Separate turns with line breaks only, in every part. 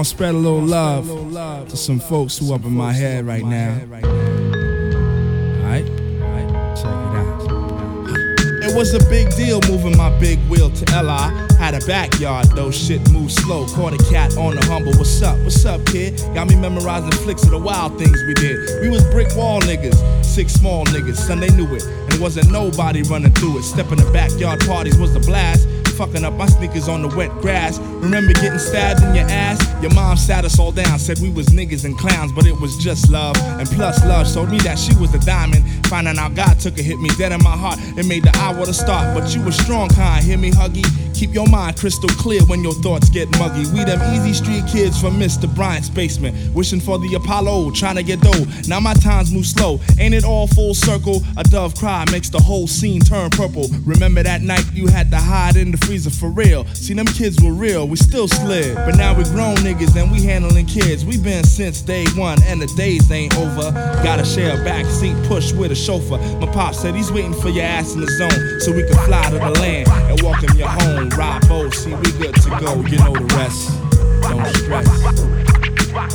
gonna spread a little love to some folks who up in my head right now. Alright? Check it out. It was a big deal moving my big wheel to LI. Had a backyard though, shit moved slow. Caught a cat on the humble. What's up? What's up, kid? Got me memorizing flicks of the wild things we did. We was brick wall niggas, six small niggas, son they knew it. And it wasn't nobody running through it. Stepping the backyard parties was the blast fucking up my sneakers on the wet grass. Remember getting stabbed in your ass? Your mom sat us all down, said we was niggas and clowns, but it was just love. And plus, love showed me that she was a diamond. Finding out God took a hit me dead in my heart. It made the hour to start, but you were strong, kind. Hear me, huggy? Keep your mind crystal clear when your thoughts get muggy. We them easy street kids from Mr. Bryant's basement, wishing for the Apollo, trying to get dough. Now my times move slow, ain't it all full circle? A dove cry makes the whole scene turn purple. Remember that night you had to hide in the freezer for real? See, them kids were real, we still slid. But now we grown niggas and we handling kids. We been since day one, and the days ain't over. Gotta share a back seat, push with a chauffeur. My pop said he's waiting for your ass in the zone so we can fly to the land and welcome you home. Ride boat, see, we good to go. You know the rest. Don't stress.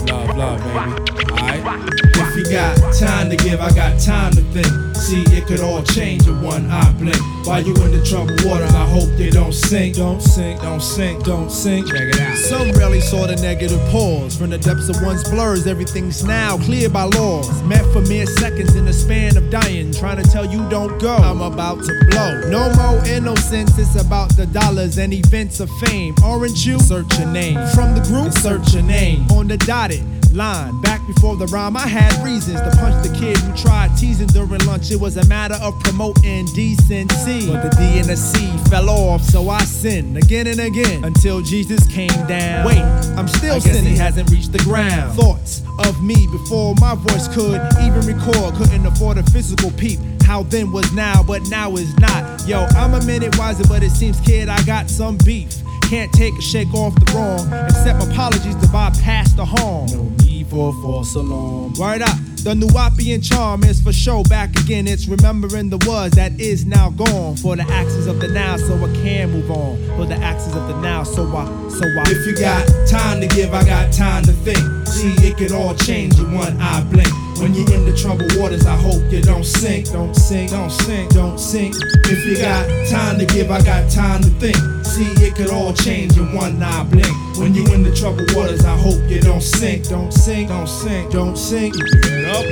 Love, love, baby. Alright? If you got time to give, I got time to think. See, it could all change in one eye blink. While you in the troubled waters, I hope they don't sink. Don't sink, don't sink, don't sink. Check it out.
Some rarely saw the negative pause. From the depths of one's blurs, everything's now clear by laws. Met for mere seconds in the span of dying. Trying to tell you don't go. I'm about to blow. No more innocence, it's about the dollars and events of fame. Orange you, search your name. From the group, search your name. On the dotted line. Back before the rhyme, I had reasons to punch the kid who tried teasing during lunch. It was a matter of promoting decency. But the D and the C fell off, so I sinned again and again until Jesus came down. Wait, I'm still I sinning. He hasn't reached the ground. Thoughts of me before my voice could even record, couldn't afford a physical peep. How then was now, but now is not. Yo, I'm a minute wiser, but it seems, kid, I got some beef. Can't take a shake off the wrong. Accept apologies to bypass the harm. No need for a false alarm. Right up. The Nuwapian charm is for show back again. It's remembering the was that is now gone. For the axes of the now, so I can move on. For the axes of the now, so I, so I.
If you got time to give, I got time to think. See, it could all change in one eye blink. When you're in the troubled waters, I hope you don't sink, don't sink, don't sink, don't sink. If you got time to give, I got time to think. See, it could all change in one eye blink. When you're in the troubled waters, I hope you don't sink, don't sink, don't sink, don't sink. Get up.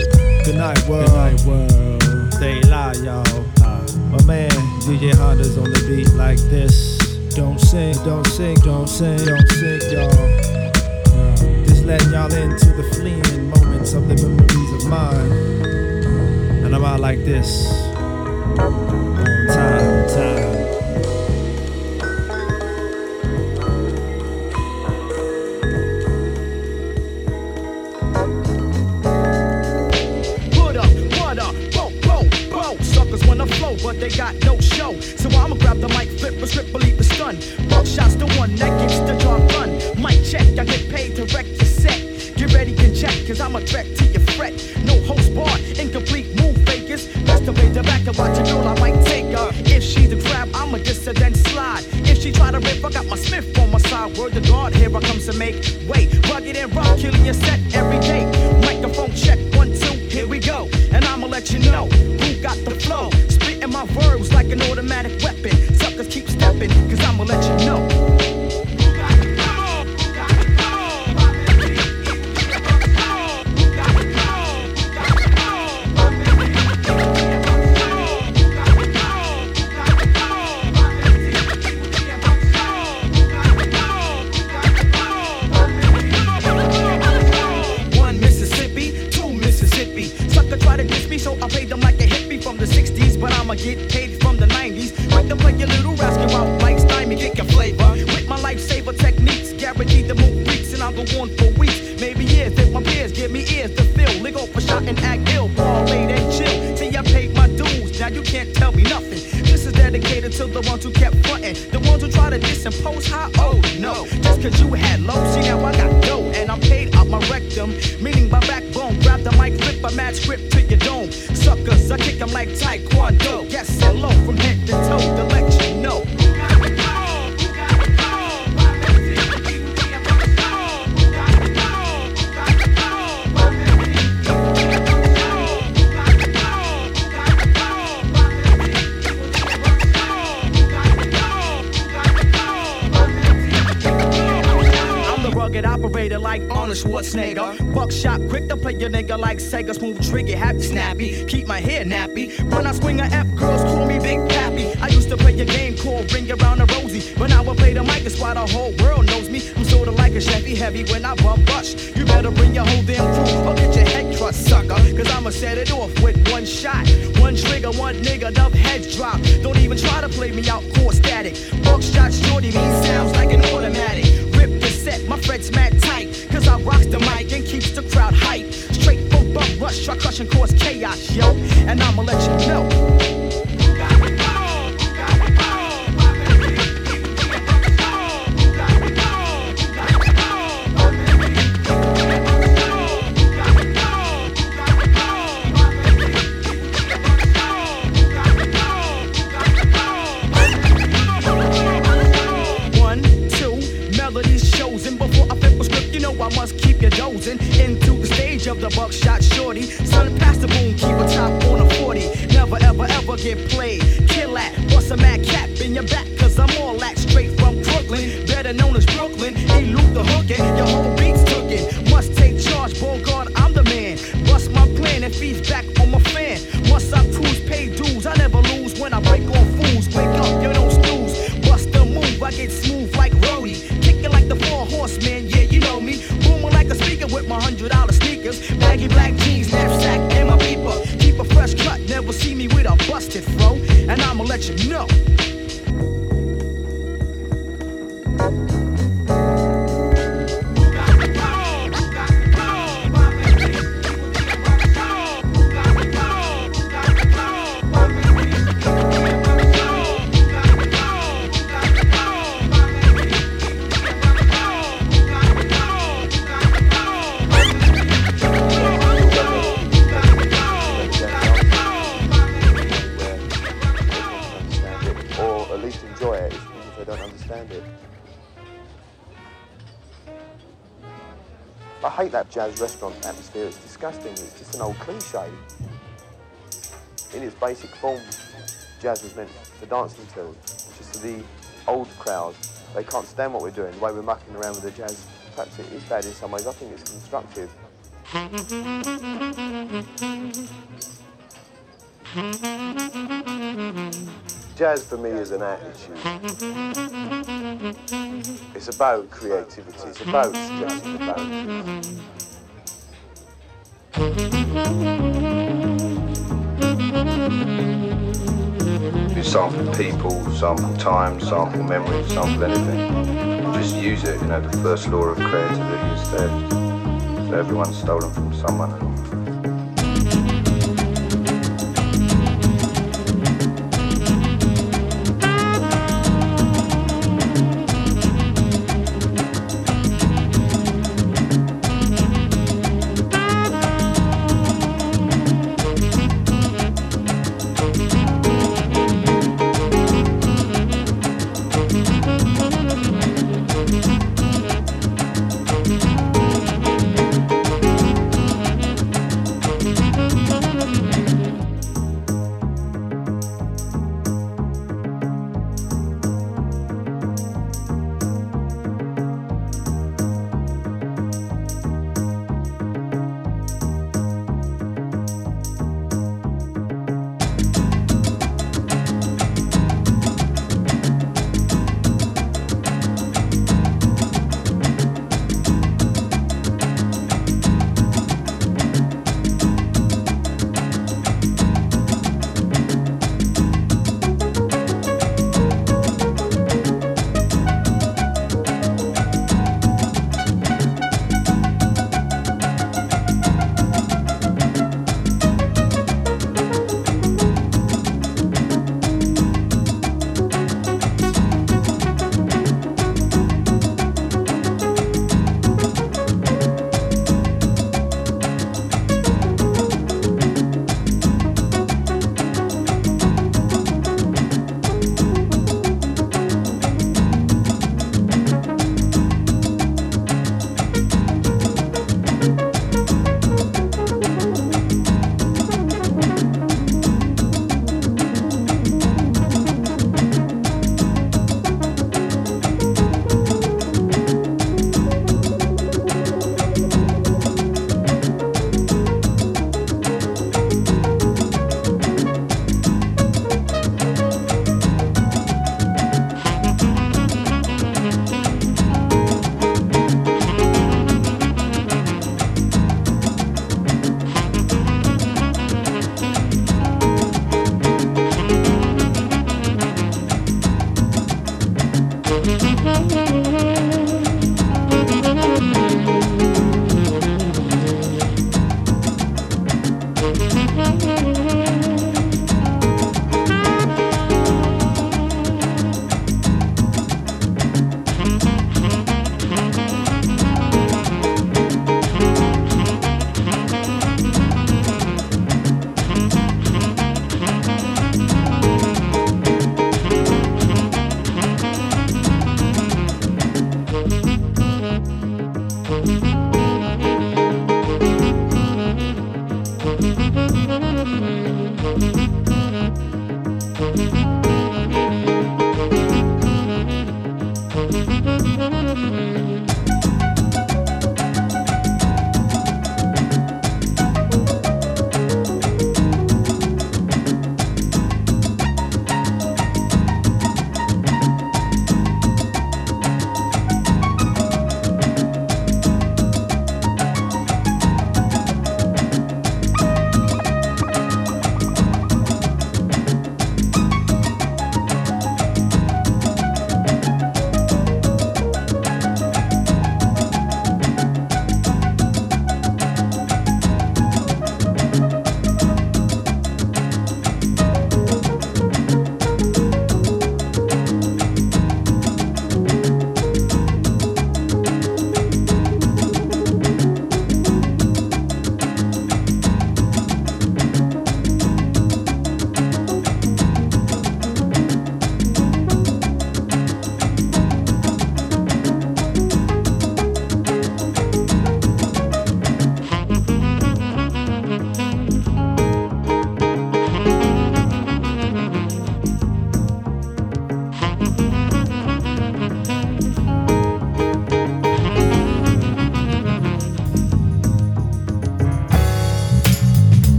Good night, world. Good night, world. Stay live, y'all. My man, DJ Honda's on the beat like this. Don't sink, don't sink, don't sink, don't sink, y'all. Letting y'all into the fleeing moments of the memories of mine. And I'm out like this. On time, time.
But they got no show. So I'ma grab the mic, flip a script, believe the stun. Buckshot's the one that gets the job done. Mic check, I get paid to wreck check, cause I'm a threat to your fret. No host bar, incomplete move fakers. Best to play the back and watch a girl, I might take her. If she's a crab, I'ma diss her, then slide. If she try to rip, I got my Smith on my side. Word to God, here I come to make way. Rugged and rough, killing your set every day. Microphone check, one, two, here we go. And I'ma let you know who got the flow. Spitting my verbs like an automatic play your nigga like Sega. Smooth trigger, happy snappy. Keep my hair nappy. When I swing a F, girls call me Big Pappy. I used to play a game called Ring Around the Rosie. But now I play the mic, that's why the whole world knows me. I'm sorta like a Chevy Heavy when I bump rush. You better bring your whole damn crew or get your head crushed, sucker. Cause I'ma set it off with one shot. One trigger, one nigga, dub heads drop. Don't even try to play me out, core static. Buckshot shorty me sounds like an automatic. Rip the set, my fret's mad tight. I rocks the mic and keeps the crowd hype. Straight from bump rush, truck and cause chaos, yo. And I'ma let you know. Of the buckshot shorty. Son, past the boom, keep a top on a 40. Never ever ever get played. Kill that, bust a mad cap in your back, cause I'm all that straight from Brooklyn. Better known as Bucktown. Elude the hookin', your whole beats tookin'. Must take charge, Bogart, I'm the man. Bust my plan and feeds back on my fan. Once I cruise, pay dues, I never lose when I break on fools. Wake up, you don't snooze. Bust the move, I get smooth like Roadie. Kickin' like the four horsemen, yeah, you know me. Booming like a speaker with my hundred dollar sneakers. Baggy black jeans, knapsack, and my beeper. Keep a fresh cut, never see me with a busted fro. And I'ma let you know.
Jazz restaurant atmosphere. It's disgusting. It's just an old cliche. In its basic form, jazz was meant for dancing to. Just for the old crowd. They can't stand what we're doing, the way we're mucking around with the jazz. Perhaps it is bad in some ways. I think it's constructive. Jazz for me is an attitude. It's about creativity. It's about jazz. It's about. You sample people, sample time, sample memory, sample anything. Just use it, you know, the first law of creativity is there. So everyone's stolen from someone.